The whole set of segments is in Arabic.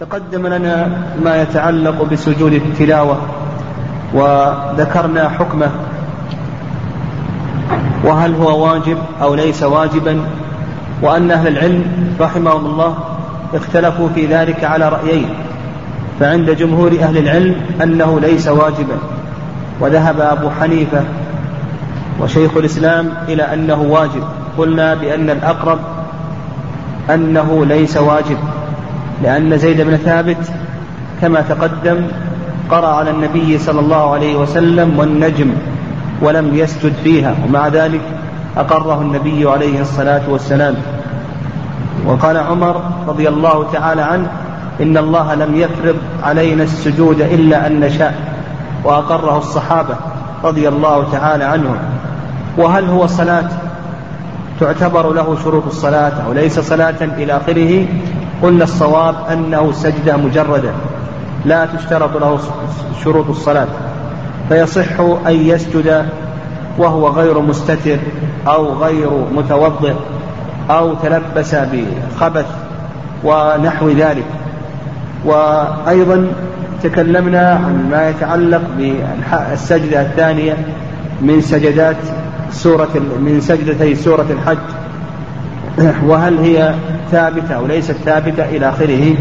تقدم لنا ما يتعلق بسجود التلاوة وذكرنا حكمه وهل هو واجب أو ليس واجبا وأن أهل العلم رحمهم الله اختلفوا في ذلك على رأيين فعند جمهور أهل العلم أنه ليس واجبا. وذهب أبو حنيفة وشيخ الإسلام إلى أنه واجب قلنا بأن الأقرب أنه ليس واجب. لأن زيد بن ثابت كما تقدم قرأ على النبي صلى الله عليه وسلم والنجم ولم يسجد فيها ومع ذلك أقره النبي عليه الصلاة والسلام. وقال عمر رضي الله تعالى عنه إن الله لم يفرض علينا السجود إلا أن نشاء وأقره الصحابة رضي الله تعالى عنهم. وهل هو صلاة تعتبر له شروط الصلاة أو ليس صلاة إلى آخره؟ قلنا الصواب أنه سجدة مجردة لا تشترط له شروط الصلاة. فيصح أن يسجد وهو غير مستتر أو غير متوضئ أو تلبس بخبث ونحو ذلك. وأيضا تكلمنا عن ما يتعلق بالسجدة الثانية من سجدات سورة من سجدتي سورة الحج. وهل هي ثابتة أو ليست ثابتة إلى آخره.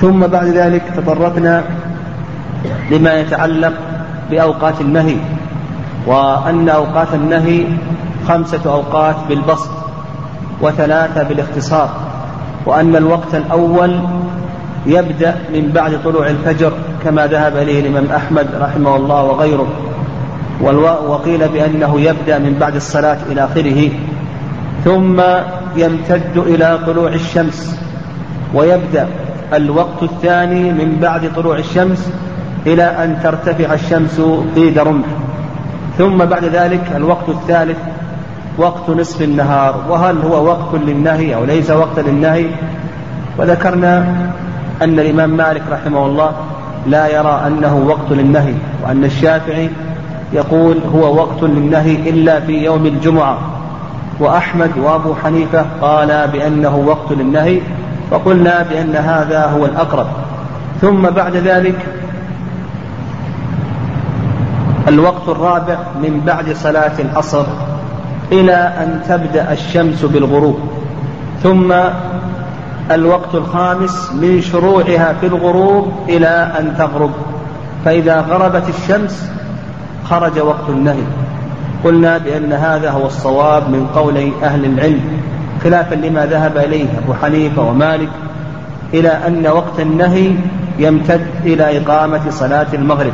ثم بعد ذلك تطرقنا لما يتعلق بأوقات النهي وأن أوقات النهي خمسة أوقات بالبسط وثلاثة بالاختصار وأن الوقت الأول يبدأ من بعد طلوع الفجر كما ذهب إليه الإمام أحمد رحمه الله وغيره وقيل بأنه يبدأ من بعد الصلاة إلى آخره. ثم يمتد إلى طلوع الشمس ويبدأ الوقت الثاني من بعد طلوع الشمس إلى أن ترتفع الشمس قيد رمح ثم بعد ذلك الوقت الثالث وقت نصف النهار. وهل هو وقت للنهي أو ليس وقت للنهي؟ وذكرنا أن الإمام مالك رحمه الله لا يرى أنه وقت للنهي وأن الشافعي يقول هو وقت للنهي إلا في يوم الجمعة. وأحمد وأبو حنيفة قال بأنه وقت للنهي وقلنا بأن هذا هو الأقرب. ثم بعد ذلك الوقت الرابع من بعد صلاة العصر إلى أن تبدأ الشمس بالغروب. ثم الوقت الخامس من شروعها في الغروب إلى أن تغرب. فإذا غربت الشمس خرج وقت النهي. قلنا بأن هذا هو الصواب من قولي أهل العلم خلافا لما ذهب إليه أبو حنيفة ومالك إلى أن وقت النهي يمتد إلى إقامة صلاة المغرب.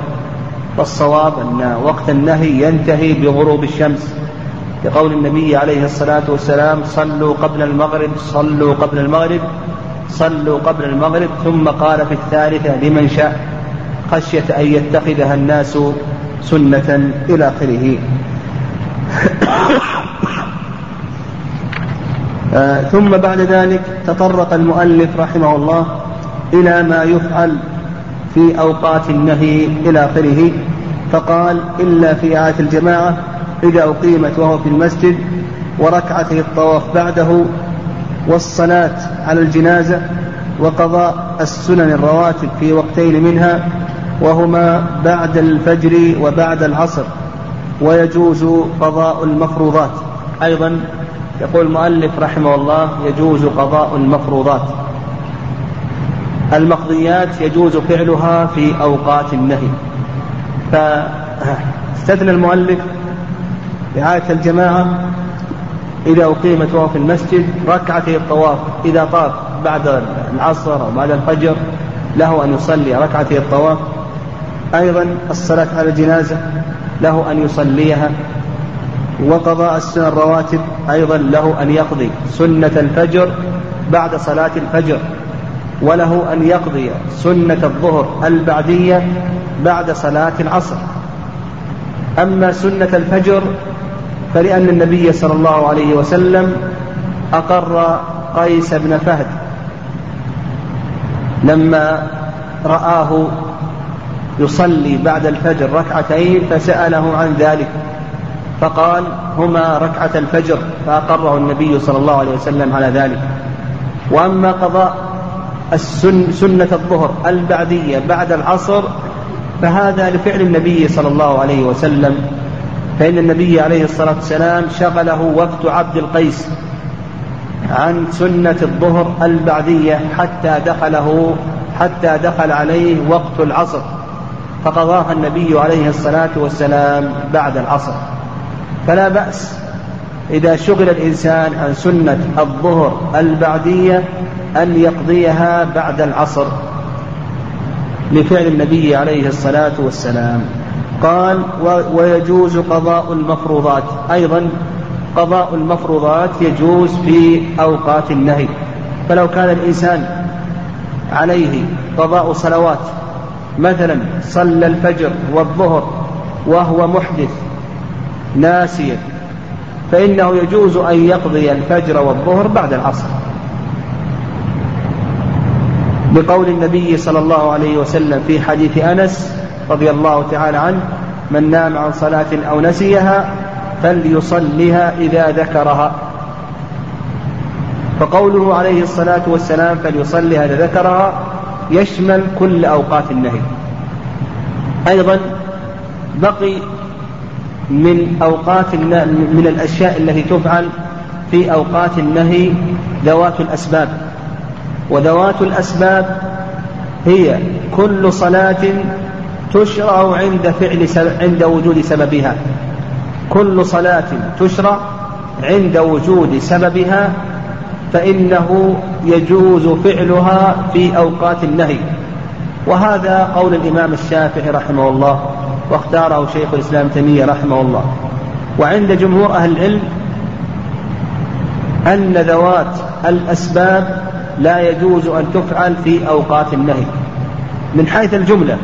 والصواب أن وقت النهي ينتهي بغروب الشمس. لقول النبي عليه الصلاة والسلام صلوا قبل المغرب صلوا قبل المغرب صلوا قبل المغرب. ثم قال في الثالثة لمن شاء. خشية أن يتخذها الناس سنة إلى آخره. آه ثم بعد ذلك تطرق المؤلف رحمه الله إلى ما يفعل في أوقات النهي إلى آخره. فقال إلا في آية الجماعة إذا أقيمت وهو في المسجد وركعته الطواف بعده والصلاة على الجنازة وقضاء السنن الرواتب في وقتين منها وهما بعد الفجر وبعد العصر. ويجوز قضاء المفروضات. أيضا يقول المؤلف رحمه الله يجوز قضاء المفروضات. المقضيات يجوز فعلها في أوقات النهي. فاستثنى المؤلف رعاية الجماعة إذا أقيمت وهو في المسجد ركعتي الطواف إذا طاف بعد العصر أو بعد الفجر له أن يصلي ركعتي الطواف. أيضا الصلاة على الجنازة له أن يصليها وقضاء السنة الرواتب أيضا له أن يقضي سنة الفجر بعد صلاة الفجر وله أن يقضي سنة الظهر البعدية بعد صلاة العصر. أما سنة الفجر فلأن النبي صلى الله عليه وسلم أقر قيس بن فهد لما رآه يصلي بعد الفجر ركعتين فسأله عن ذلك. فقال هما ركعة الفجر فأقره النبي صلى الله عليه وسلم على ذلك. وأما قضاء السن سنة الظهر البعدية بعد العصر فهذا لفعل النبي صلى الله عليه وسلم. فإن النبي عليه الصلاة والسلام شغله وقت عبد القيس عن سنة الظهر البعدية حتى دخله حتى دخل عليه وقت العصر. فقضاها النبي عليه الصلاة والسلام بعد العصر. فلا بأس إذا شغل الإنسان عن سنة الظهر البعدية أن يقضيها بعد العصر لفعل النبي عليه الصلاة والسلام. قال ويجوز قضاء المفروضات. أيضا قضاء المفروضات يجوز في أوقات النهي. فلو كان الإنسان عليه قضاء صلوات مثلا صلى الفجر والظهر وهو محدث ناسيا فإنه يجوز أن يقضي الفجر والظهر بعد العصر. بقول النبي صلى الله عليه وسلم في حديث أنس رضي الله تعالى عنه من نام عن صلاة أو نسيها فليصلها إذا ذكرها. فقوله عليه الصلاة والسلام فليصلها إذا ذكرها يشمل كل أوقات النهي. أيضا بقي من أوقات من الأشياء التي تفعل في أوقات النهي ذوات الأسباب. وذوات الأسباب هي كل صلاة تشرع عند فعل عند وجود سببها. كل صلاة تشرع عند وجود سببها فإنه يجوز فعلها في أوقات النهي. وهذا قول الإمام الشافعي رحمه الله واختاره شيخ الإسلام تيمية رحمه الله. وعند جمهور أهل العلم أن ذوات الأسباب لا يجوز أن تفعل في أوقات النهي. من حيث الجملة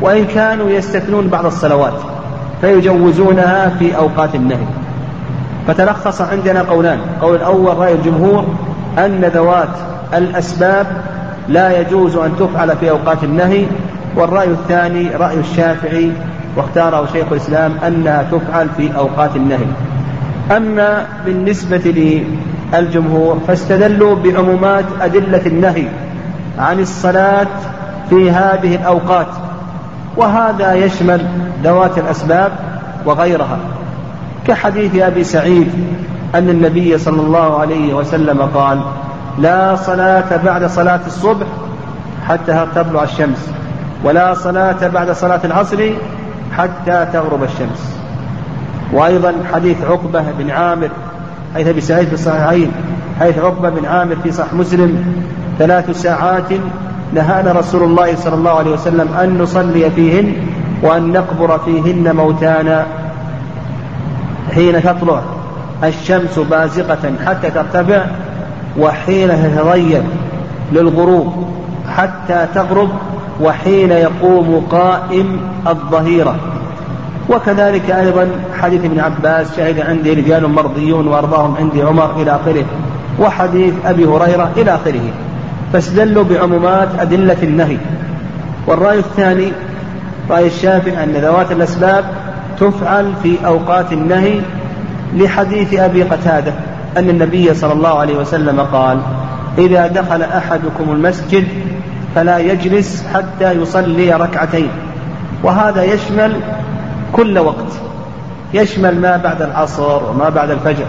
وإن كانوا يستثنون بعض الصلوات فيجوزونها في أوقات النهي. فتلخص عندنا قولان. قول الأول رأي الجمهور أن ذوات الأسباب لا يجوز أن تفعل في أوقات النهي والرأي الثاني رأي الشافعي واختاره شيخ الإسلام أنها تفعل في أوقات النهي. أما بالنسبة للجمهور فاستدلوا بعمومات أدلة النهي عن الصلاة في هذه الأوقات وهذا يشمل ذوات الأسباب وغيرها. كحديث أبي سعيد أن النبي صلى الله عليه وسلم قال لا صلاة بعد صلاة الصبح حتى تطلع الشمس ولا صلاة بعد صلاة العصر حتى تغرب الشمس. وأيضا حديث عقبة بن عامر حيث أبي سعيد في الصحيحين حيث عقبة بن عامر في صحيح مسلم ثلاث ساعات نهانا رسول الله صلى الله عليه وسلم أن نصلي فيهن وأن نقبر فيهن موتانا حين تطلع. الشمس بازقة حتى ترتفع وحين تتغير للغروب حتى تغرب وحين يقوم قائم الظهيرة. وكذلك أيضا حديث ابن عباس شهد عندي رجال مرضيون وأرضاهم عندي عمر إلى آخره وحديث أبي هريرة إلى آخره. فاستدلوا بعمومات أدلة النهي. والرأي الثاني رأي الشافعي أن ذوات الأسباب تفعل في أوقات النهي لحديث أبي قتادة أن النبي صلى الله عليه وسلم قال إذا دخل أحدكم المسجد فلا يجلس حتى يصلي ركعتين وهذا يشمل كل وقت يشمل ما بعد العصر وما بعد الفجر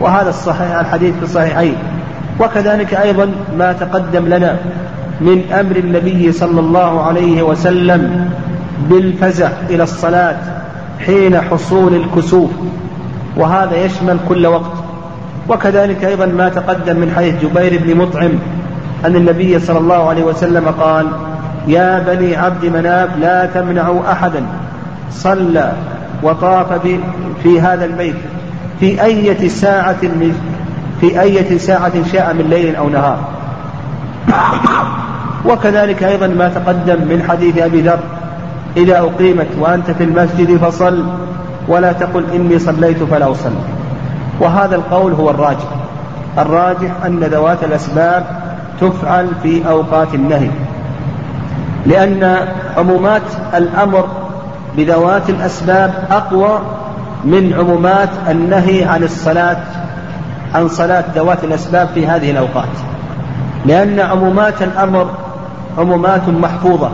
وهذا الصحيح الحديث في الصحيحين وكذلك أيضا ما تقدم لنا من أمر النبي صلى الله عليه وسلم بالفزع إلى الصلاة حين حصول الكسوف وهذا يشمل كل وقت. وكذلك أيضا ما تقدم من حديث جبير بن مطعم أن النبي صلى الله عليه وسلم قال يا بني عبد مناف لا تمنعوا أحدا صلى وطاف في هذا البيت. في أية ساعة في أية ساعة شاء من ليل أو نهار. وكذلك أيضا ما تقدم من حديث أبي ذر إذا أقيمت وأنت في المسجد فصل ولا تقل إني صليت فلا أصلي. وهذا القول هو الراجح. الراجح أن ذوات الأسباب تفعل في أوقات النهي. لأن عمومات الأمر بذوات الأسباب أقوى من عمومات النهي عن الصلاة عن صلاة ذوات الأسباب في هذه الأوقات. لأن عمومات الأمر عمومات محفوظة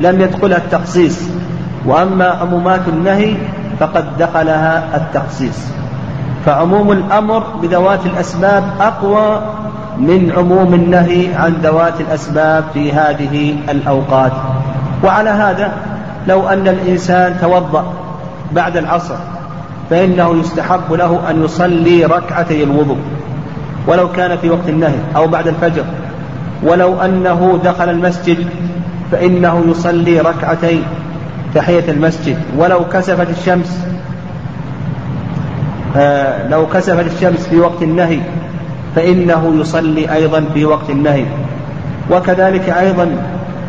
لم يدخلها التخصيص. وأما عمومات النهي فقد دخلها التخصيص. فعموم الأمر بذوات الأسباب أقوى من عموم النهي عن ذوات الأسباب في هذه الأوقات. وعلى هذا لو أن الإنسان توضأ بعد العصر فإنه يستحب له أن يصلي ركعتي الوضوء ولو كان في وقت النهي أو بعد الفجر ولو أنه دخل المسجد فإنه يصلي ركعتي تحية المسجد. ولو كسفت الشمس آه لو كسفت الشمس في وقت النهي فإنه يصلي أيضا في وقت النهي. وكذلك أيضا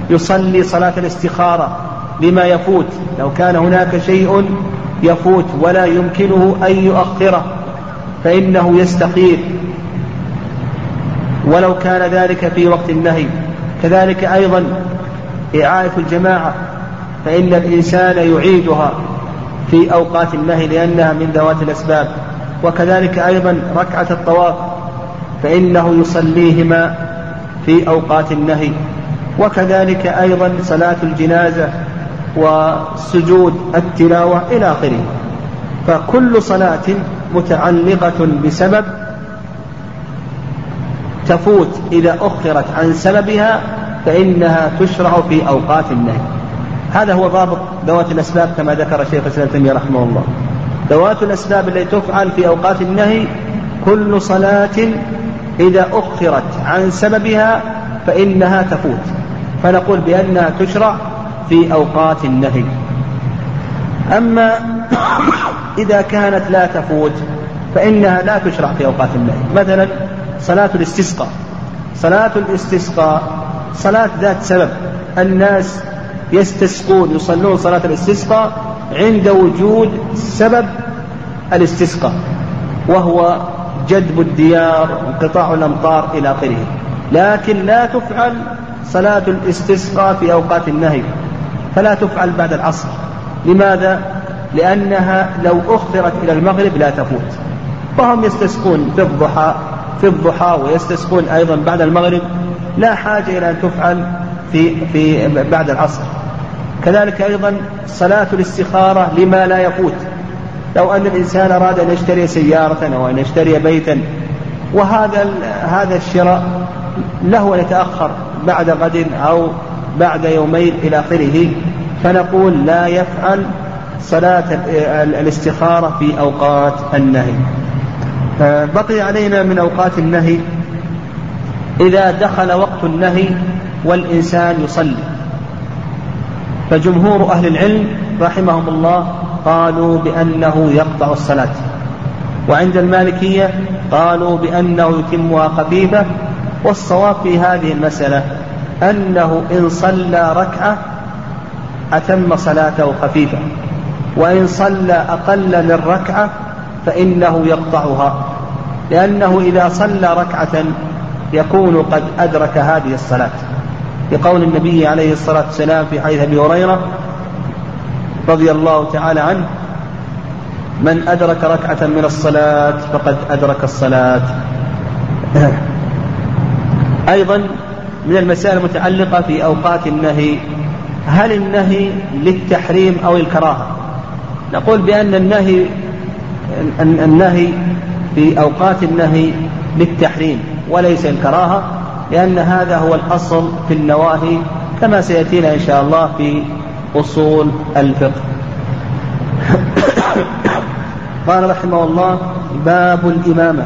يصلي صلاة الاستخارة لما يفوت. لو كان هناك شيء يفوت ولا يمكنه أن يؤخره فإنه يستخير ولو كان ذلك في وقت النهي. كذلك أيضا إعادة الجماعة. فإن الإنسان يعيدها في أوقات النهي لأنها من ذوات الأسباب. وكذلك أيضا ركعة الطواف فإنه يصليهما في أوقات النهي. وكذلك أيضا صلاة الجنازة وسجود التلاوة إلى آخره. فكل صلاة متعلقة بسبب تفوت إذا أخرت عن سببها فإنها تشرع في أوقات النهي. هذا هو ضابط ذوات الأسباب كما ذكر شيخ الإسلام تيمية رحمه الله. ذوات الأسباب التي تفعل في أوقات النهي كل صلاة إذا أخرت عن سببها فإنها تفوت. فنقول بأنها تشرع في أوقات النهي. أما إذا كانت لا تفوت فإنها لا تشرع في أوقات النهي. مثلا صلاة الاستسقاء. صلاة الاستسقاء صلاة ذات سبب. الناس يستسقون يصلون صلاة الاستسقاء عند وجود سبب الاستسقاء وهو جدب الديار انقطاع الأمطار إلى آخره. لكن لا تفعل صلاة الاستسقاء في أوقات النهي فلا تفعل بعد العصر. لماذا؟ لأنها لو أخرت إلى المغرب لا تفوت. فهم يستسقون في الضحى في الضحى ويستسقون أيضا بعد المغرب. لا حاجة إلى أن تفعل في في بعد العصر. كذلك أيضا صلاة الاستخارة لما لا يفوت. لو أن الإنسان أراد أن يشتري سيارة أو أن يشتري بيتا وهذا هذا الشراء له أن يتأخر بعد غد أو بعد يومين إلى آخره. فنقول لا يفعل صلاة الاستخارة في أوقات النهي. بقي علينا من أوقات النهي إذا دخل وقت النهي والإنسان يصلي. فجمهور أهل العلم رحمهم الله قالوا بأنه يقطع الصلاة. وعند المالكية قالوا بأنه يتمها خفيفة والصواب في هذه المسألة أنه إن صلى ركعة أتم صلاته خفيفة وإن صلى أقل من ركعة فإنه يقطعها لأنه إذا صلى ركعة يكون قد أدرك هذه الصلاة. لقول النبي عليه الصلاة والسلام في حديث أبي هريرة رضي الله تعالى عنه من أدرك ركعة من الصلاة فقد أدرك الصلاة. أيضا من المسائل المتعلقة في أوقات النهي هل النهي للتحريم أو الكراهة؟ نقول بأن النهي النهي في أوقات النهي للتحريم وليس الكراهة لأن هذا هو الأصل في النواهي كما سيأتينا إن شاء الله في أصول الفقه. قال رحمه الله باب الإمامة.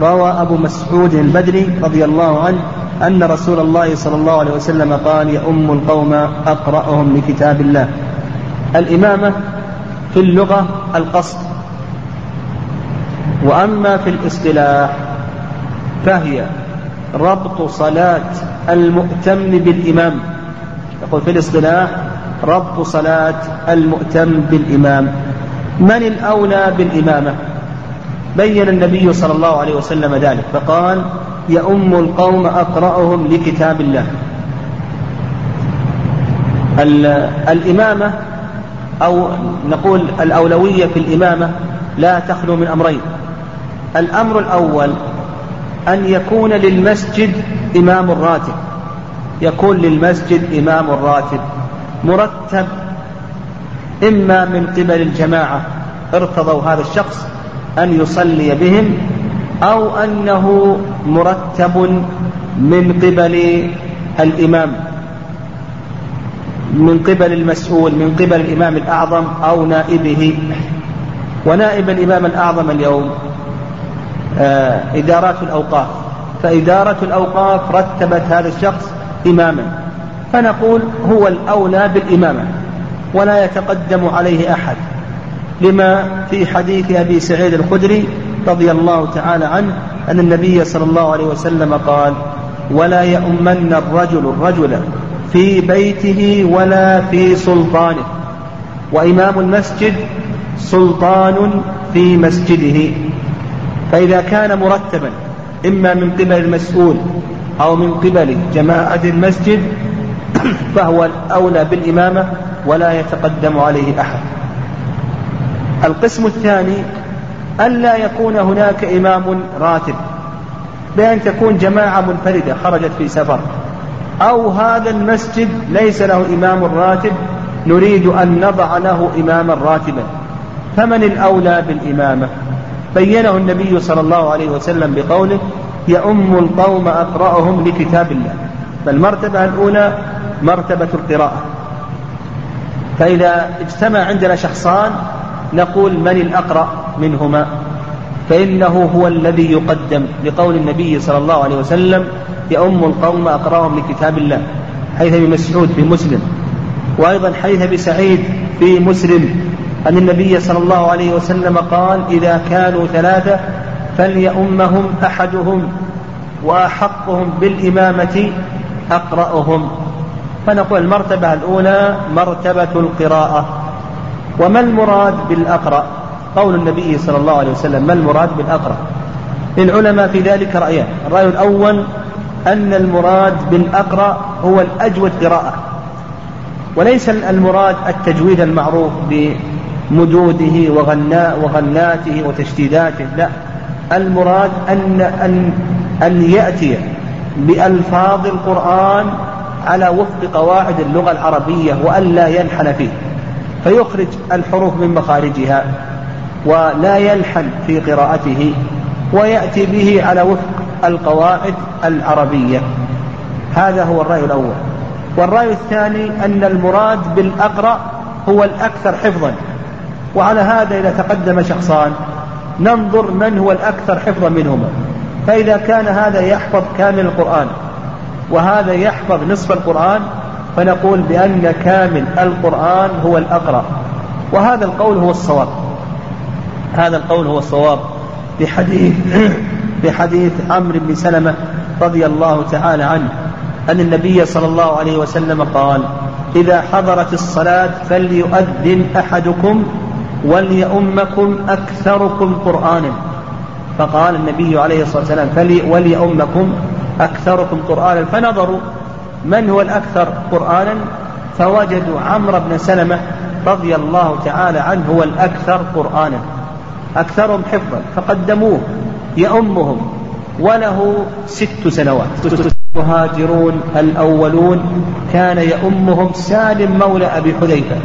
روى أبو مسعود البدري رضي الله عنه أن رسول الله صلى الله عليه وسلم قال يؤم القوم أقرأهم لكتاب الله. الإمامة في اللغة القصد. وأما في الاصطلاح فهي ربط صلاة المؤتم بالإمام. يقول في الاصطلاح ربط صلاة المؤتم بالإمام. من الأولى بالإمامة؟ بين النبي صلى الله عليه وسلم ذلك فقال يؤم القوم أقرأهم لكتاب الله. الإمامة أو نقول الأولوية في الإمامة لا تخلو من أمرين. الأمر الأول أن يكون للمسجد إمام راتب. يكون للمسجد إمام راتب. مرتب. إما من قبل الجماعة ارتضوا هذا الشخص أن يصلي بهم أو أنه مرتب من قبل الإمام. من قبل المسؤول من قبل الإمام الأعظم أو نائبه. ونائب الإمام الأعظم اليوم إدارات الأوقاف. فإدارة الأوقاف رتبت هذا الشخص إماما. فنقول هو الأولى بالإمامة ولا يتقدم عليه أحد. لما في حديث أبي سعيد الخدري رضي الله تعالى عنه أن النبي صلى الله عليه وسلم قال ولا يؤمن الرجل الرجل في بيته ولا في سلطانه. وإمام المسجد سلطان في مسجده. فإذا كان مرتبا إما من قبل المسؤول أو من قبل جماعة المسجد فهو الأولى بالإمامة ولا يتقدم عليه أحد. القسم الثاني ألا يكون هناك إمام راتب بأن تكون جماعة منفردة خرجت في سفر. أو هذا المسجد ليس له إمام راتب نريد أن نضع له إماما راتبا. فمن الأولى بالإمامة؟ بينه النبي صلى الله عليه وسلم بقوله يؤم القوم أقرأهم لكتاب الله. فالمرتبة الأولى مرتبة القراءة. فإذا اجتمع عندنا شخصان نقول من الأقرأ منهما؟ فإنه هو الذي يقدم لقول النبي صلى الله عليه وسلم يؤم القوم أقرأهم لكتاب الله. حيث ابن مسعود في مسلم. وأيضا حيث بسعيد في مسلم. أن النبي صلى الله عليه وسلم قال إذا كانوا ثلاثة فليؤمهم أحدهم وأحقهم بالإمامة أقرأهم. فنقول المرتبة الأولى مرتبة القراءة. وما المراد بالأقرأ؟ قول النبي صلى الله عليه وسلم ما المراد بالأقرأ؟ للعلماء في ذلك رأيان. الرأي الأول أن المراد بالأقرأ هو الأجود قراءة. وليس المراد التجويد المعروف بمدوده وغناء وغناته وتشديداته. لا. المراد أن أن أن يأتي بألفاظ القرآن على وفق قواعد اللغة العربية وألا ينحن فيه. فيخرج الحروف من مخارجها ولا يلحن في قراءته ويأتي به على وفق القواعد العربية. هذا هو الرأي الأول. والرأي الثاني أن المراد بالأقرأ هو الأكثر حفظا. وعلى هذا إذا تقدم شخصان ننظر من هو الأكثر حفظا منهما. فإذا كان هذا يحفظ كامل القرآن وهذا يحفظ نصف القرآن فنقول بأن كامل القرآن هو الأقرأ. وهذا القول هو الصواب. هذا القول هو الصواب. بحديث بحديث عمرو بن سلمة رضي الله تعالى عنه أن النبي صلى الله عليه وسلم قال إذا حضرت الصلاة فليؤذن أحدكم وليؤمكم أكثركم قرآنا. فقال النبي عليه الصلاة والسلام وليؤمكم أكثركم قرآنا. فنظروا من هو الأكثر قرآنا. فوجدوا عمرو بن سلمة رضي الله تعالى عنه هو الأكثر قرآنا. أكثرهم حفظا فقدموه يؤمهم وله ست سنوات. المهاجرون الأولون كان يؤمهم سالم مولى أبي حذيفة.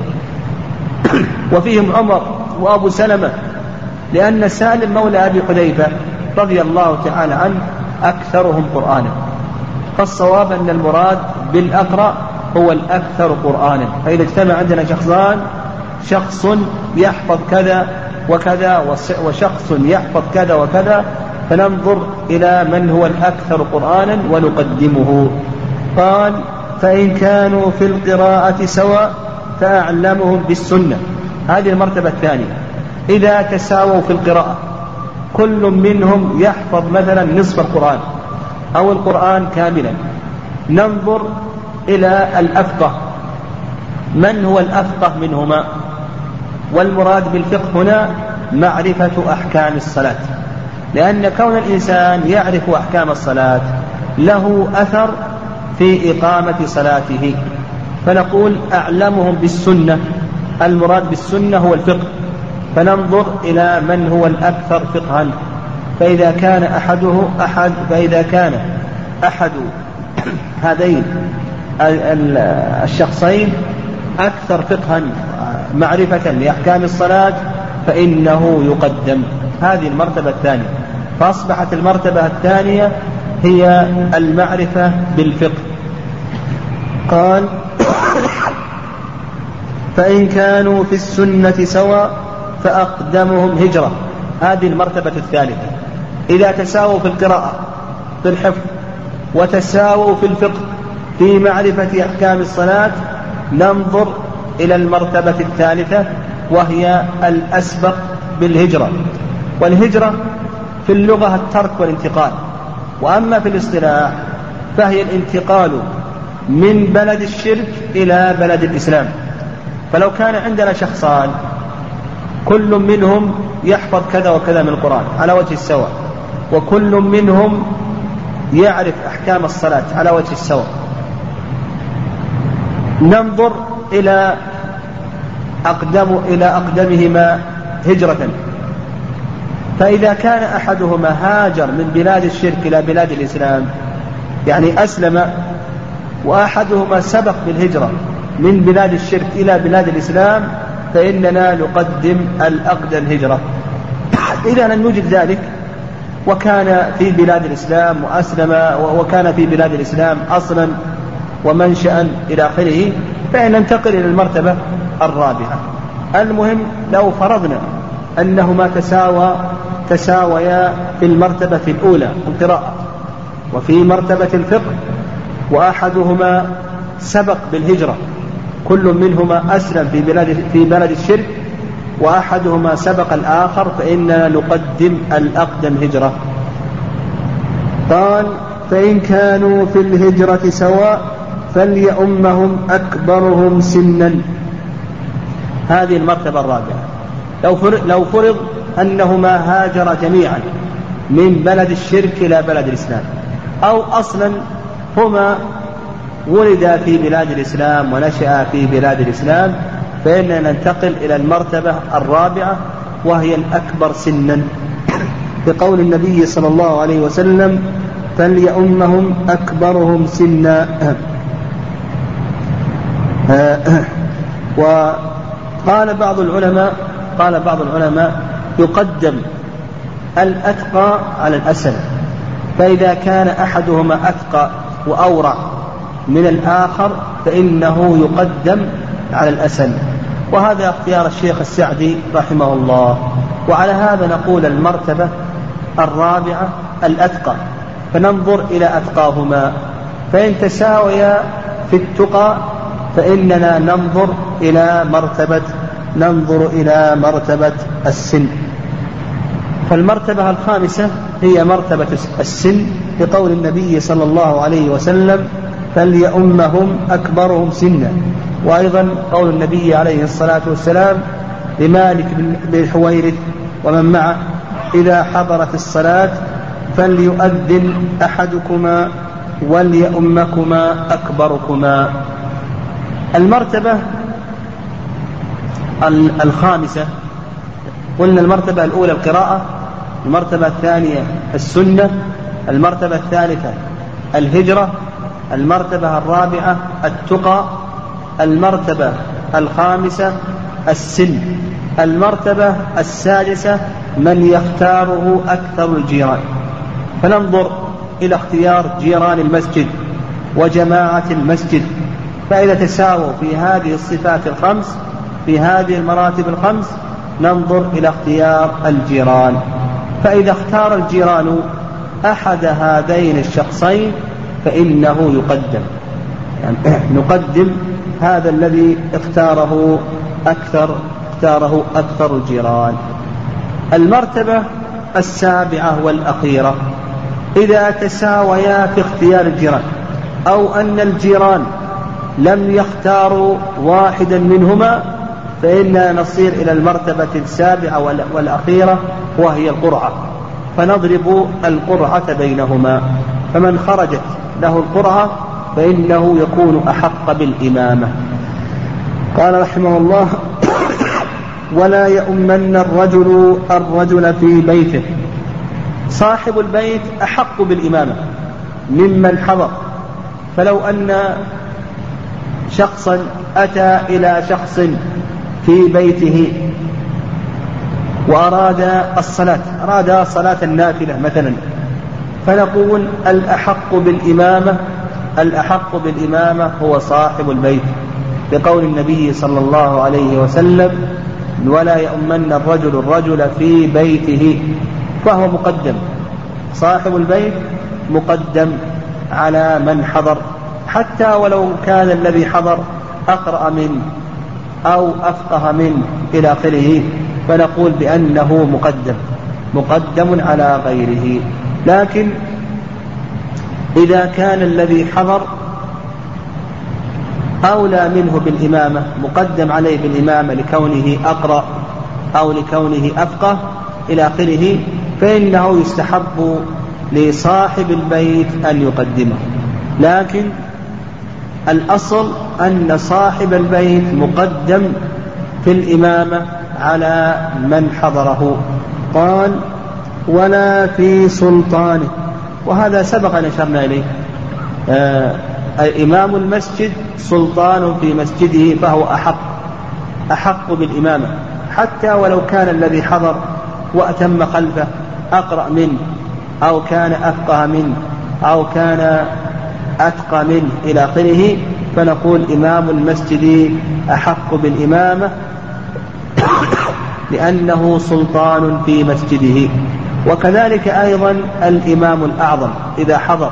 وفيهم عمر وأبو سلمة لأن سالم مولى أبي حذيفة رضي الله تعالى عنه أكثرهم قرآنا. فالصواب أن المراد بالأقرأ هو الأكثر قرآنا. فإذا اجتمع عندنا شخصان شخص يحفظ كذا وكذا وشخص يحفظ كذا وكذا فننظر إلى من هو الأكثر قرآنا ونقدمه. قال فإن كانوا في القراءة سواء فأعلمهم بالسنة. هذه المرتبة الثانية. إذا تساووا في القراءة كل منهم يحفظ مثلا نصف القرآن أو القرآن كاملا. ننظر إلى الأفقه. من هو الأفقه منهما؟ والمراد بالفقه هنا معرفة أحكام الصلاة. لأن كون الإنسان يعرف أحكام الصلاة له أثر في إقامة صلاته. فنقول أعلمهم بالسنة. المراد بالسنة هو الفقه. فننظر إلى من هو الأكثر فقها. فإذا كان أحده أحد فإذا كان أحد هذين الشخصين أكثر فقها معرفة لأحكام الصلاة فإنه يقدم. هذه المرتبة الثانية. فأصبحت المرتبة الثانية هي المعرفة بالفقه. قال فإن كانوا في السنة سواء فأقدمهم هجرة. هذه المرتبة الثالثة. إذا تساووا في القراءة في الحفظ وتساووا في الفقه في معرفة أحكام الصلاة ننظر إلى المرتبة الثالثة وهي الأسبق بالهجرة. والهجرة في اللغة الترك والانتقال. وأما في الاصطلاح فهي الانتقال من بلد الشرك إلى بلد الإسلام. فلو كان عندنا شخصان كل منهم يحفظ كذا وكذا من القرآن على وجه السواء وكل منهم يعرف أحكام الصلاة على وجه السواء. ننظر إلى أقدم إلى أقدمهما هجرة. فإذا كان أحدهما هاجر من بلاد الشرك إلى بلاد الإسلام يعني أسلم وأحدهما سبق بالهجرة. من بلاد الشرك إلى بلاد الإسلام فإننا نقدم الأقدم هجرة إذا لم نوجد ذلك وكان في بلاد الإسلام وأسلم وكان في بلاد الإسلام أصلا ومنشأ إلى آخره فإن ننتقل إلى المرتبة الرابعة. المهم لو فرضنا أنهما تساوى تساويا في المرتبة الأولى القراءة وفي مرتبة الفقه وأحدهما سبق بالهجرة. كل منهما أسلم في بلاد في بلد الشرك وأحدهما سبق الآخر فإننا نقدم الأقدم هجرة. قال فإن كانوا في الهجرة سواء فليؤمهم أكبرهم سنا. هذه المرتبة الرابعة. لو فرض, لو فرض أنهما هاجر جميعا من بلد الشرك إلى بلد الإسلام أو أصلا هما ولدا في بلاد الإسلام ونشأ في بلاد الإسلام فإننا ننتقل إلى المرتبة الرابعة وهي الأكبر سنا. بقول النبي صلى الله عليه وسلم فليؤمهم أكبرهم سنا. وقال بعض العلماء قال بعض العلماء يقدم الأتقى على الأسل فإذا كان أحدهما أتقى وأورع من الآخر فإنه يقدم على الأسل وهذا اختيار الشيخ السعدي رحمه الله. وعلى هذا نقول المرتبة الرابعة الأتقى. فننظر إلى أتقاهما. فإن تساويا في التقى فإننا ننظر إلى مرتبة ننظر إلى مرتبة السن. فالمرتبة الخامسة هي مرتبة السن لقول النبي صلى الله عليه وسلم فليؤمهم أكبرهم سنا. وأيضا قول النبي عليه الصلاة والسلام لمالك بن حويرث ومن معه إذا حضرت الصلاة فليؤذن أحدكما وليؤمكما أكبركما. المرتبة الخامسة قلنا المرتبة الأولى القراءة المرتبة الثانية السنة المرتبة الثالثة الهجرة المرتبة الرابعة التقى المرتبة الخامسة السن المرتبة السادسة من يختاره أكثر الجيران. فننظر إلى اختيار جيران المسجد وجماعة المسجد. فإذا تساووا في هذه الصفات الخمس في هذه المراتب الخمس ننظر إلى اختيار الجيران. فإذا اختار الجيران أحد هذين الشخصين فإنه يقدم. يعني نقدم هذا الذي اختاره أكثر اختاره أكثر الجيران. المرتبة السابعة والأخيرة. إذا تساويا في اختيار الجيران أو أن الجيران لم يختاروا واحدا منهما فإننا نصير إلى المرتبة السابعة والأخيرة وهي القرعة. فنضرب القرعة بينهما. فمن خرجت له القرعة فإنه يكون أحق بالإمامة. قال رحمه الله ولا يؤمن الرجل الرجل في بيته. صاحب البيت أحق بالإمامة ممن حضر. فلو أن شخصا أتى إلى شخص في بيته وأراد الصلاة أراد صلاة النافلة مثلا فنقول الأحق بالإمامة الأحق بالإمامة هو صاحب البيت لقول النبي صلى الله عليه وسلم ولا يؤمن الرجل الرجل في بيته. فهو مقدم. صاحب البيت مقدم على من حضر حتى ولو كان الذي حضر أقرأ منه أو أفقه منه إلى آخره فنقول بأنه مقدم مقدم على غيره. لكن إذا كان الذي حضر أولى منه بالإمامة مقدم عليه بالإمامة لكونه أقرأ أو لكونه أفقه إلى آخره فإنه يستحب لصاحب البيت أن يقدمه. لكن الأصل أن صاحب البيت مقدم في الإمامة على من حضره. قال ولا في سلطانه. وهذا سبق أن أشرنا إليه. آه إمام المسجد سلطان في مسجده فهو أحق أحق بالإمامة. حتى ولو كان الذي حضر وأتم خلفه أقرأ منه أو كان أفقه منه أو كان أتقى منه إلى آخره فنقول إمام المسجد أحق بالإمامة لأنه سلطان في مسجده. وكذلك أيضا الإمام الأعظم. إذا حضر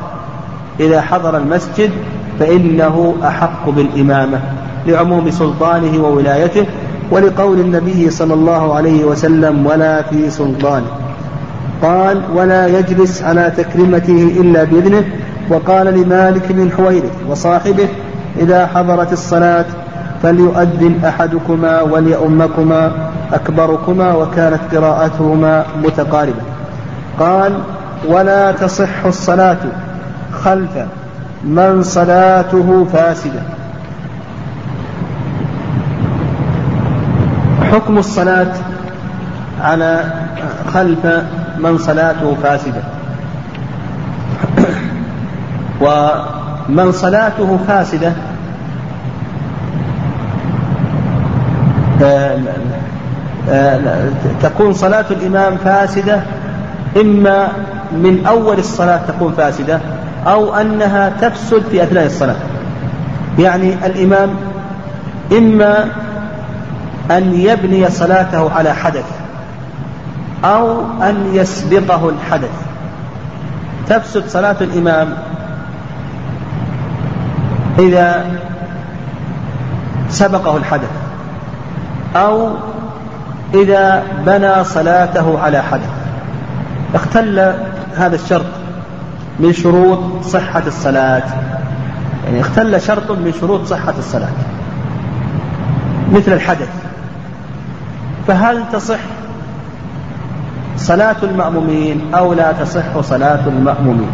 إذا حضر المسجد فإنه أحق بالإمامة لعموم سلطانه وولايته ولقول النبي صلى الله عليه وسلم ولا في سلطانه قال ولا يجلس على تكريمته إلا بإذنه وقال لمالك بن حويرث وصاحبه إذا حضرت الصلاة فليؤذن أحدكما وليؤمكما أكبركما وكانت قراءتهما متقاربة قال ولا تصح الصلاة خلف من صلاته فاسدة. حكم الصلاة على خلف من صلاته فاسدة. ومن صلاته فاسدة آه، آه، تكون صلاة الإمام فاسدة إما من أول الصلاة تكون فاسدة أو أنها تفسد في أثناء الصلاة. يعني الإمام إما أن يبني صلاته على حدث أو أن يسبقه الحدث. تفسد صلاة الإمام إذا سبقه الحدث أو إذا بنى صلاته على حدث. اختل هذا الشرط من شروط صحة الصلاة. يعني اختل شرط من شروط صحة الصلاة. مثل الحدث. فهل تصح صلاة المأمومين أو لا تصح صلاة المأمومين؟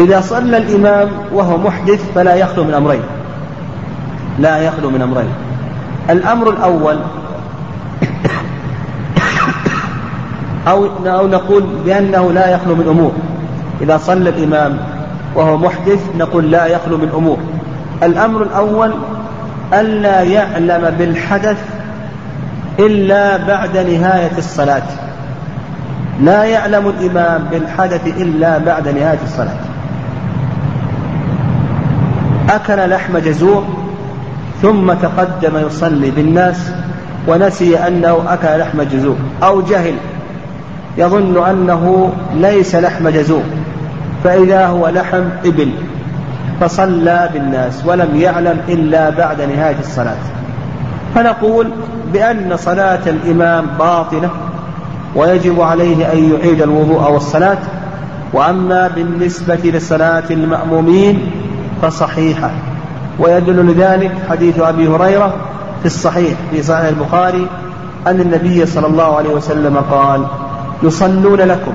إذا صلى الإمام وهو محدث فلا يخلو من أمرين. لا يخلو من أمرين. الأمر الأول أو أو نقول بأنه لا يخلو من أمور. إذا صلى الإمام وهو محدث نقول لا يخلو من أمور. الأمر الأول ألا يعلم بالحدث إلا بعد نهاية الصلاة. لا يعلم الإمام بالحدث إلا بعد نهاية الصلاة. أكل لحم جزور ثم تقدم يصلي بالناس ونسي أنه أكل لحم جزور أو جهل. يظن أنه ليس لحم جزور فإذا هو لحم إبل فصلى بالناس ولم يعلم إلا بعد نهاية الصلاة. فنقول بأن صلاة الإمام باطلة ويجب عليه أن يعيد الوضوء والصلاة وأما بالنسبة لصلاة المأمومين فصحيحة. ويدل لذلك حديث أبي هريرة في الصحيح في صحيح البخاري أن النبي صلى الله عليه وسلم قال يصلون لكم.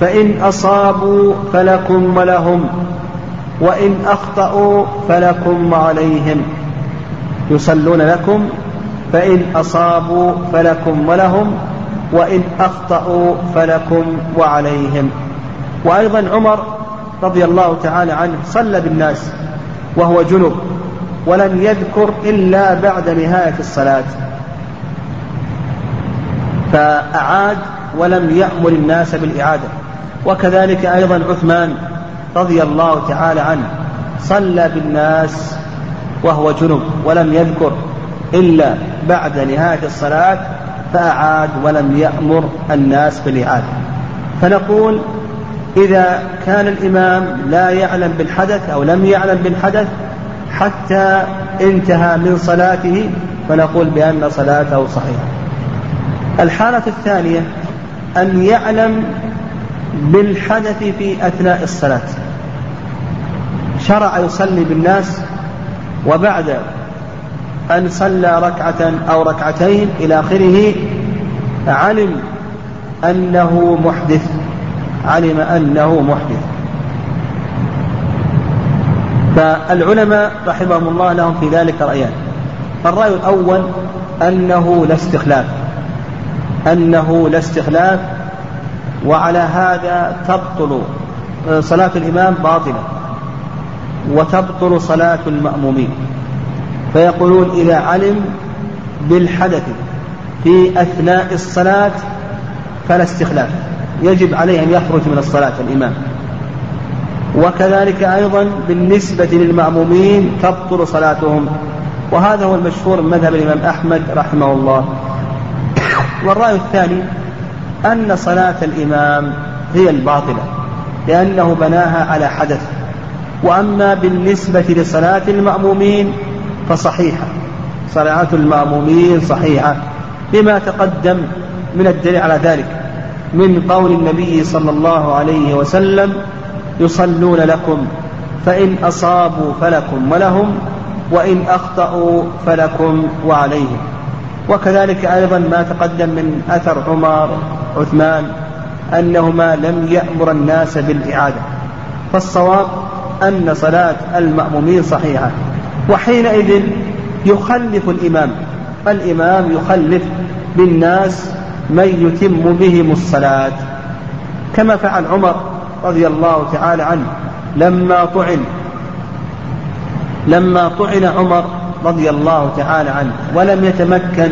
فإن أصابوا فلكم ولهم وإن أخطأوا فلكم وعليهم يصلون لكم فإن أصابوا فلكم ولهم وإن أخطأوا فلكم وعليهم. وأيضا عمر رضي الله تعالى عنه صلى بالناس وهو جنب ولم يذكر إلا بعد نهاية الصلاة. فأعاد ولم يأمر الناس بالإعادة. وكذلك أيضا عثمان رضي الله تعالى عنه صلى بالناس وهو جنب ولم يذكر إلا بعد نهاية الصلاة فأعاد ولم يأمر الناس بالإعادة. فنقول إذا كان الإمام لا يعلم بالحدث أو لم يعلم بالحدث حتى انتهى من صلاته فنقول بأن صلاته صحيحة. الحالة الثانية أن يعلم بالحدث في أثناء الصلاة. شرع يصلي بالناس وبعد أن صلى ركعة أو ركعتين إلى آخره علم أنه محدث. علم أنه محدث. فالعلماء رحمهم الله لهم في ذلك رأيان. الرأي الأول أنه لا استخلاف. أنه لا استخلاف وعلى هذا تبطل صلاة الإمام باطلة وتبطل صلاة المأمومين. فيقولون إذا علم بالحدث في أثناء الصلاة فلا استخلاف. يجب عليه أن يخرج من الصلاة الإمام. وكذلك أيضا بالنسبة للمأمومين تبطل صلاتهم. وهذا هو المشهور من مذهب الإمام أحمد رحمه الله. والرأي الثاني أن صلاة الإمام هي الباطلة لأنه بناها على حدث. وأما بالنسبة لصلاة المأمومين فصحيحة. صلاة المأمومين صحيحة بما تقدم من الدليل على ذلك. من قول النبي صلى الله عليه وسلم يصلون لكم فإن أصابوا فلكم ولهم وإن أخطأوا فلكم وعليهم. وكذلك أيضا ما تقدم من أثر عمر عثمان أنهما لم يأمر الناس بالإعادة فالصواب أن صلاة المأمومين صحيحة وحينئذ يخلف الإمام الإمام يخلف بالناس من يتم بهم الصلاة كما فعل عمر رضي الله تعالى عنه لما طعن لما طعن عمر رضي الله تعالى عنه ولم يتمكن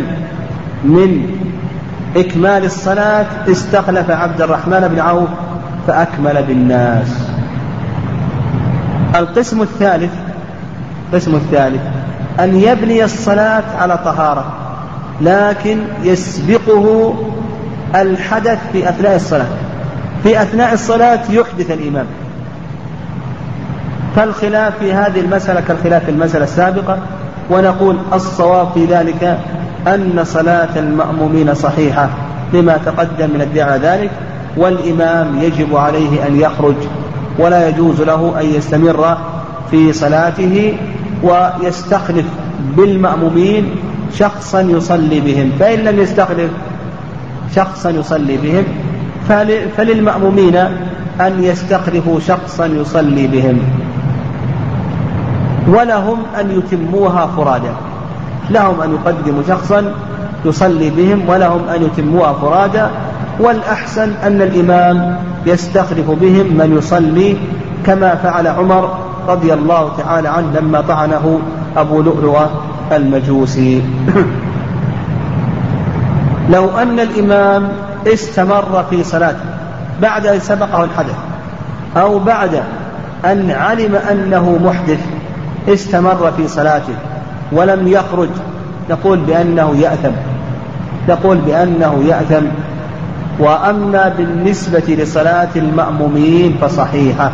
من إكمال الصلاة استخلف عبد الرحمن بن عوف فأكمل بالناس. القسم الثالث القسم الثالث أن يبني الصلاة على طهارة لكن يسبقه الحدث في أثناء الصلاة. في أثناء الصلاة يحدث الإمام. فالخلاف في هذه المسألة كالخلاف في المسألة السابقة ونقول الصواب في ذلك أن صلاة المأمومين صحيحة لما تقدم من الدعاء ذلك والإمام يجب عليه أن يخرج ولا يجوز له أن يستمر في صلاته ويستخلف بالمأمومين شخصا يصلي بهم فإن لم يستخلف شخصا يصلي بهم فللمأمومين أن يستخلفوا شخصا يصلي بهم. ولهم أن يتموها فرادا. لهم أن يقدموا شخصا يصلي بهم ولهم أن يتموها فرادا. والأحسن أن الإمام يستخلف بهم من يصلي كما فعل عمر رضي الله تعالى عنه لما طعنه أبو لؤلؤة المجوسي. لو أن الإمام استمر في صلاته بعد أن سبقه الحدث أو بعد أن علم أنه محدث استمر في صلاته ولم يخرج نقول بأنه يأثم نقول بأنه يأثم. وأما بالنسبة لصلاة المأمومين فصحيحة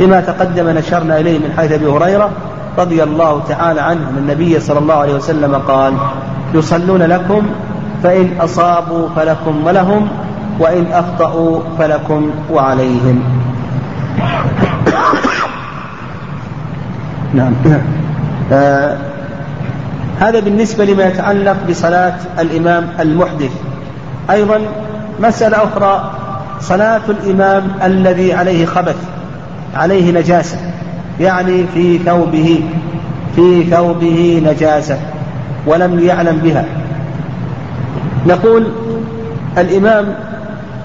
لما تقدم نشرنا إليه من حيث أبي هريرة رضي الله تعالى عنه أن النبي صلى الله عليه وسلم قال يصلون لكم فإن أصابوا فلكم ولهم وإن أخطأوا فلكم وعليهم. نعم. آه هذا بالنسبة لما يتعلق بصلاة الإمام المحدث. أيضا مسألة أخرى صلاة الإمام الذي عليه خبث عليه نجاسة يعني في ثوبه في ثوبه نجاسة ولم يعلم بها. نقول الإمام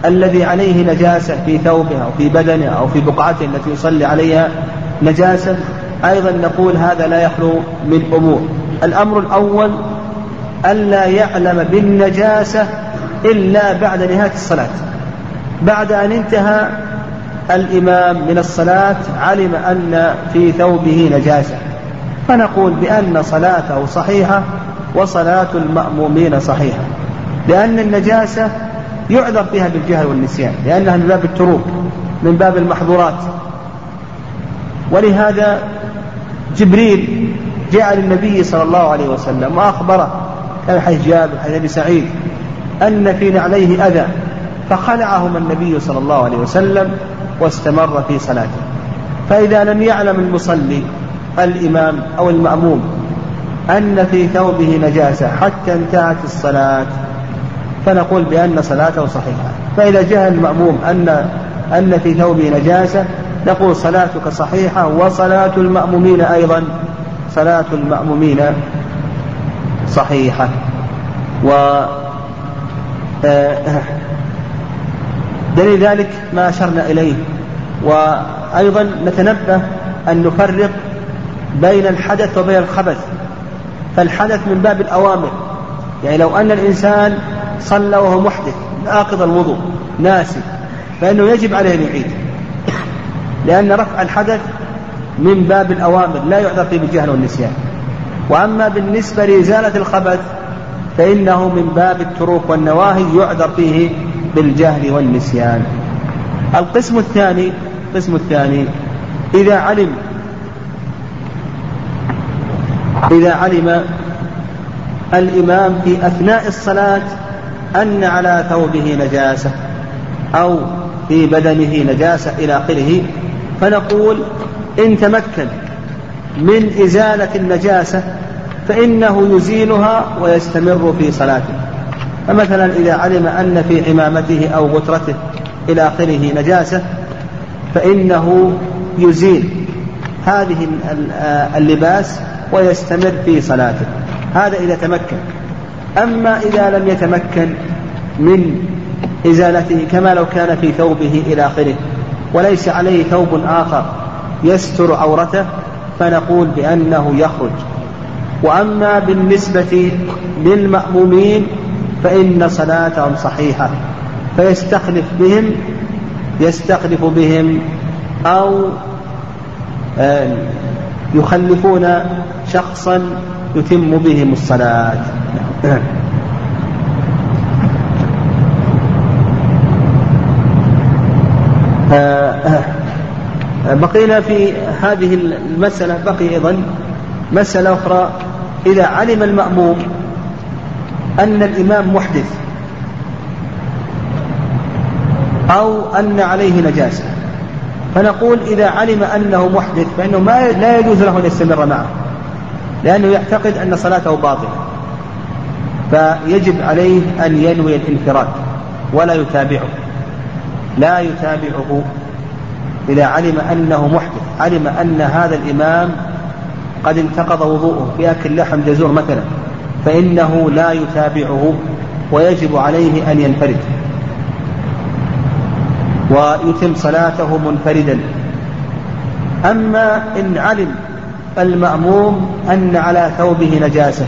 الذي عليه نجاسة في ثوبه أو في بدنه أو في بقعته التي يصلي عليها نجاسة أيضا نقول هذا لا يخلو من أمور. الأمر الأول ألا يعلم بالنجاسة إلا بعد نهاية الصلاة. بعد أن انتهى الإمام من الصلاة علم أن في ثوبه نجاسة. فنقول بأن صلاته صحيحة وصلاة المأمومين صحيحة. لأن النجاسة يعذر فيها بالجهل والنسيان لأنها من باب التروك من باب المحظورات. ولهذا جبريل جاء للنبي صلى الله عليه وسلم وأخبره كان حيث جابر حيث أبي سعيد أن في نعليه أذى فخلعهما النبي صلى الله عليه وسلم واستمر في صلاته. فإذا لم يعلم المصلي الإمام أو المأموم أن في ثوبه نجاسة حتى انتهت الصلاة فنقول بأن صلاته صحيحة. فإذا جهل المأموم أن أن في ثوبه نجاسة نقول صلاتك صحيحة وصلاة المأمومين أيضا. صلاة المأمومين صحيحة. و آه، دليل ذلك ما أشرنا إليه. وأيضا نتنبه أن نفرق بين الحدث وبين الخبث. فالحدث من باب الأوامر. يعني لو أن الإنسان صلى وهو محدث ناقض الوضوء ناسي فإنه يجب عليه أن يعيد. لأن رفع الحدث من باب الأوامر لا يعذر فيه بالجهل والنسيان. وأما بالنسبة لإزالة الخبث فإنه من باب التروك والنواهي يعذر فيه بالجهل والنسيان. القسم الثاني القسم الثاني إذا علم إذا علم الإمام في أثناء الصلاة أن على ثوبه نجاسة أو في بدنه نجاسة إلى آخره فنقول إن تمكن من إزالة النجاسة فإنه يزيلها ويستمر في صلاته. فمثلا إذا علم أن في عمامته أو غترته إلى آخره نجاسة فإنه يزيل هذه اللباس ويستمر في صلاته. هذا إذا تمكن. أما إذا لم يتمكن من إزالته كما لو كان في ثوبه إلى آخره وليس عليه ثوب آخر يستر عورته فنقول بأنه يخرج. وأما بالنسبة للمأمومين فإن صلاتهم صحيحة فيستخلف بهم يستخلف بهم أو يخلفون شخصا يتم بهم الصلاة. بقينا في هذه المسألة بقي أيضا مسألة أخرى. إذا علم المأموم أن الإمام محدث أو أن عليه نجاسة فنقول إذا علم أنه محدث فإنه ما لا يجوز له أن يستمر معه لأنه يعتقد أن صلاته باطلة. فيجب عليه أن ينوي الانفراد ولا يتابعه. لا يتابعه إذا علم أنه محدث علم أن هذا الإمام قد انتقض وضوءه بأكل لحم جزور مثلا فإنه لا يتابعه ويجب عليه أن ينفرد. ويتم صلاته منفردا. أما إن علم المأموم أن على ثوبه نجاسة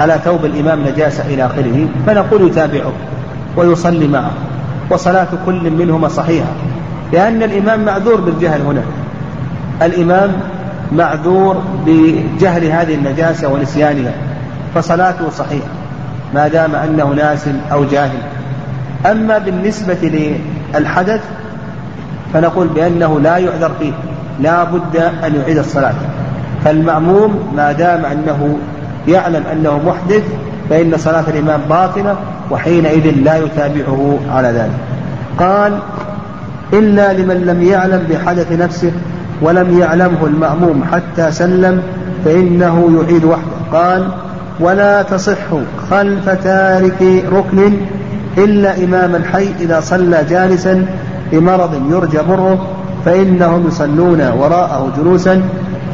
على ثوب الإمام نجاسة إلى آخره فنقول يتابعه ويصلي معه وصلاة كل منهما صحيحة. لأن الإمام معذور بالجهل هنا. الإمام معذور بجهل هذه النجاسة ونسيانها. فصلاته صحيحة ما دام أنه ناس أو جاهل. أما بالنسبة للحدث فنقول بأنه لا يعذر فيه. لا بد أن يعيد الصلاة. فالمأموم ما دام أنه يعلم أنه محدث فإن صلاة الإمام باطلة وحينئذ لا يتابعه على ذلك. قال إلا لمن لم يعلم بحدث نفسه ولم يعلمه المأموم حتى سلم فإنه يعيد وحده. قال ولا تصح خلف تارك ركن إلا إمام الحي إذا صلى جالسا بمرض يرجى بره فإنهم يصلون وراءه جلوسا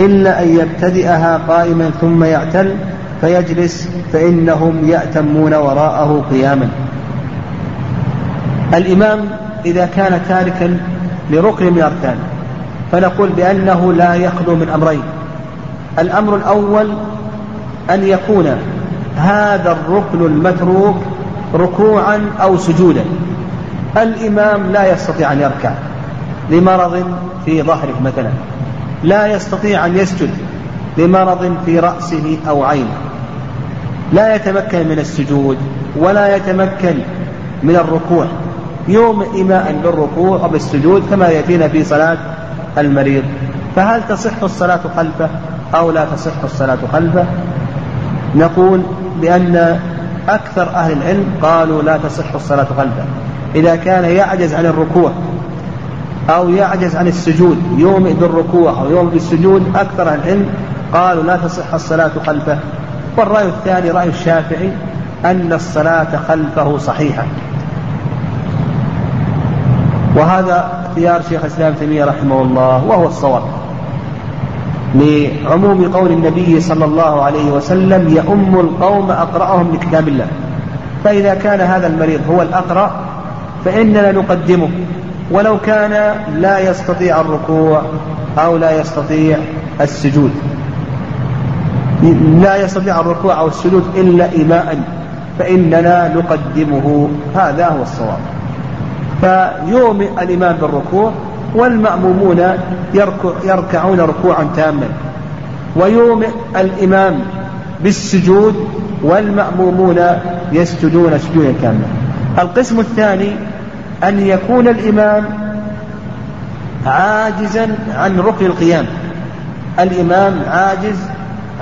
إلا أن يبتدئها قائما ثم يعتل فيجلس فإنهم يأتمون وراءه قياما. الإمام إذا كان تاركا لركن من الأركان. فنقول بأنه لا يخلو من أمرين. الأمر الأول أن يكون هذا الركن المتروك ركوعا أو سجودا. الإمام لا يستطيع أن يركع لمرض في ظهره مثلا. لا يستطيع أن يسجد لمرض في رأسه أو عينه. لا يتمكن من السجود ولا يتمكن من الركوع. يوم إيماء بالركوع أو بالسجود كما يأتينا في صلاة المريض. فهل تصح الصلاة خلفه أو لا تصح الصلاة خلفه؟ نقول بأن أكثر أهل العلم قالوا لا تصح الصلاة خلفه. إذا كان يعجز عن الركوع أو يعجز عن السجود يوم بالركوع أو يوم بالسجود أكثر أهل العلم قالوا لا تصح الصلاة خلفه. والرأي الثاني رأي الشافعي أن الصلاة خلفه صحيحة. وهذا اختيار شيخ الإسلام تيمية رحمه الله وهو الصواب. لعموم قول النبي صلى الله عليه وسلم يؤم القوم أقرأهم لكتاب الله. فإذا كان هذا المريض هو الأقرأ فإننا نقدمه. ولو كان لا يستطيع الركوع أو لا يستطيع السجود. لا يستطيع الركوع أو السجود إلا إيماء فإننا نقدمه. هذا هو الصواب. فيومئ الإمام بالركوع والمأمومون يركع يركعون ركوعا تاما. ويومئ الإمام بالسجود والمأمومون يسجدون سجودا كاملا القسم الثاني أن يكون الإمام عاجزا عن ركن القيام. الإمام عاجز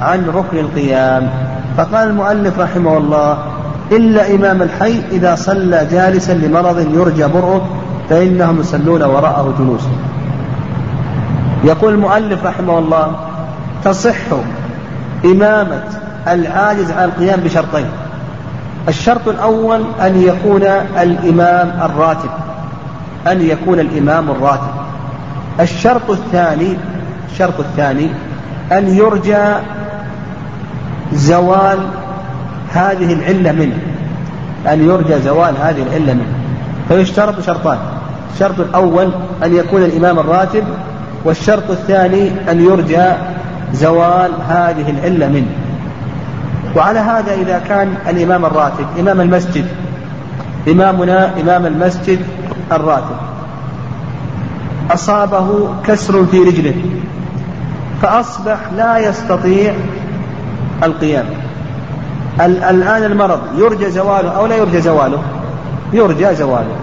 عن ركن القيام. فقال المؤلف رحمه الله إلا إمام الحي إذا صلى جالسا لمرض يرجى برؤه فإنهم يصلون وراءه جلوسا. يقول المؤلف رحمه الله تصح إمامة العاجز عن القيام بشرطين. الشرط الأول أن يكون الإمام الراتب أن يكون الإمام الراتب. الشرط الثاني الشرط الثاني أن يرجى زوال هذه العلة منه أن يرجى زوال هذه العلة منه. فيشترط شرطان. الشرط الأول أن يكون الإمام الراتب والشرط الثاني أن يرجى زوال هذه العلة منه. وعلى هذا إذا كان الإمام الراتب إمام المسجد إمامنا إمام المسجد الراتب. أصابه كسر في رجله فأصبح لا يستطيع القيام. الآن المرض يرجى زواله أو لا يرجى زواله؟ يرجى زواله.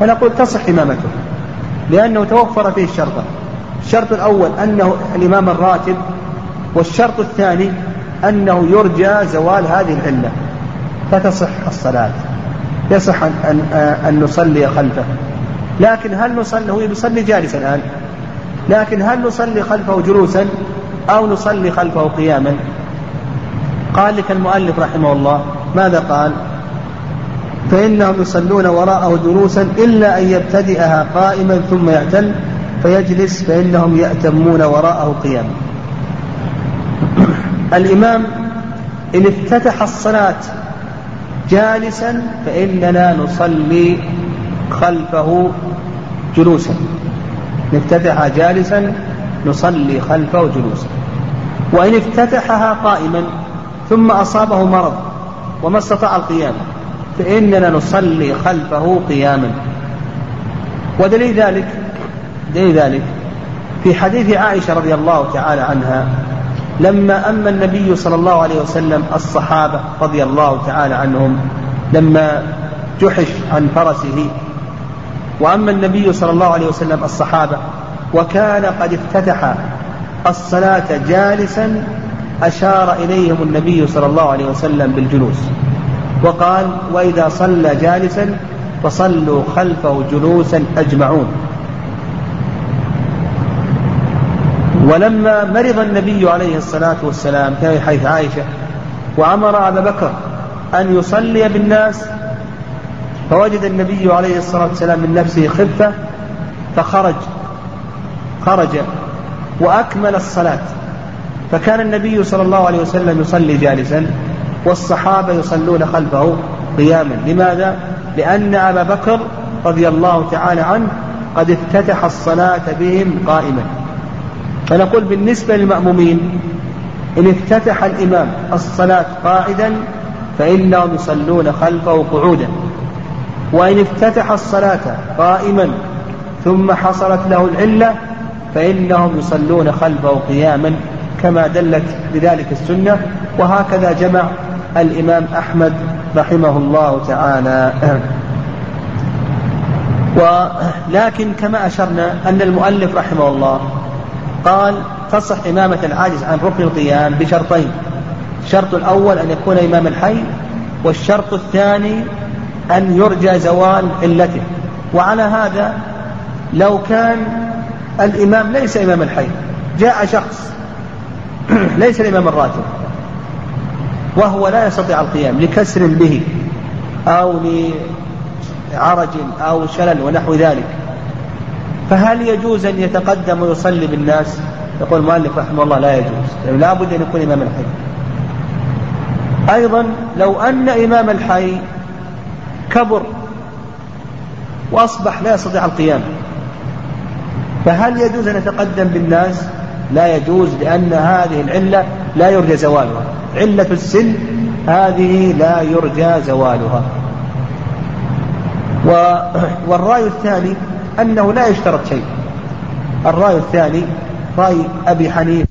فنقول تصح إمامته لأنه توفر فيه الشرطة الشرط الأول أنه الإمام الراتب والشرط الثاني أنه يرجى زوال هذه العلة. فتصح الصلاة. يصح أن, أن, أن نصلي خلفه. لكن هل نصلي هو يصلي جالسا الآن لكن هل نصلي خلفه جلوسا أو نصلي خلفه قياما؟ قال لك المؤلف رحمه الله ماذا قال؟ فإنهم يصلون وراءه جلوسا إلا أن يبتدئها قائما ثم يعتل فيجلس فإنهم يأتمون وراءه قياما. الإمام إن افتتح الصلاة جالسا فإننا نصلي خلفه جلوسا. نفتتحها جالسا نصلي خلفه جلوسا. وإن افتتحها قائما ثم أصابه مرض وما استطاع القيام فإننا نصلي خلفه قياما. ودليل ذلك دليل ذلك في حديث عائشة رضي الله تعالى عنها لما أما النبي صلى الله عليه وسلم الصحابة رضي الله تعالى عنهم لما جحش عن فرسه. وأما النبي صلى الله عليه وسلم الصحابة وكان قد افتتح الصلاة جالسا أشار إليهم النبي صلى الله عليه وسلم بالجلوس. وقال وإذا صلى جالسا فصلوا خلفه جلوسا أجمعون. ولما مرض النبي عليه الصلاة والسلام في حيث عائشة وأمر أبا بكر أن يصلي بالناس فوجد النبي عليه الصلاة والسلام من نفسه خفة فخرج خرج وأكمل الصلاة. فكان النبي صلى الله عليه وسلم يصلي جالسا والصحابة يصلون خلفه قياما. لماذا؟ لأن أبا بكر رضي الله تعالى عنه قد افتتح الصلاة بهم قائما. فنقول بالنسبة للمأمومين إن افتتح الإمام الصلاة قاعدا فإنهم يصلون خلفه قعودا. وإن افتتح الصلاة قائما ثم حصلت له العلة فإنهم يصلون خلفه قياما. كما دلت بذلك السنة وهكذا جمع الإمام أحمد رحمه الله تعالى. ولكن كما أشرنا أن المؤلف رحمه الله قال تصح إمامة العاجز عن ركن القيام بشرطين الشرط الأول أن يكون إمام الحي والشرط الثاني أن يرجى زوال علته. وعلى هذا لو كان الإمام ليس إمام الحي جاء شخص ليس الإمام الراتب. وهو لا يستطيع القيام لكسر به أو لعرج أو شلل ونحو ذلك. فهل يجوز أن يتقدم ويصلي بالناس؟ يقول المؤلف رحمه الله لا يجوز. يعني لا بد أن يكون إمام الحي. أيضا لو أن إمام الحي كبر وأصبح لا يستطيع القيام فهل يجوز أن يتقدم بالناس؟ لا يجوز لأن هذه العلة لا يرجى زوالها. علة السن هذه لا يرجى زوالها. والرأي الثاني أنه لا يشترط شيء. الرأي الثاني رأي أبي حنيفة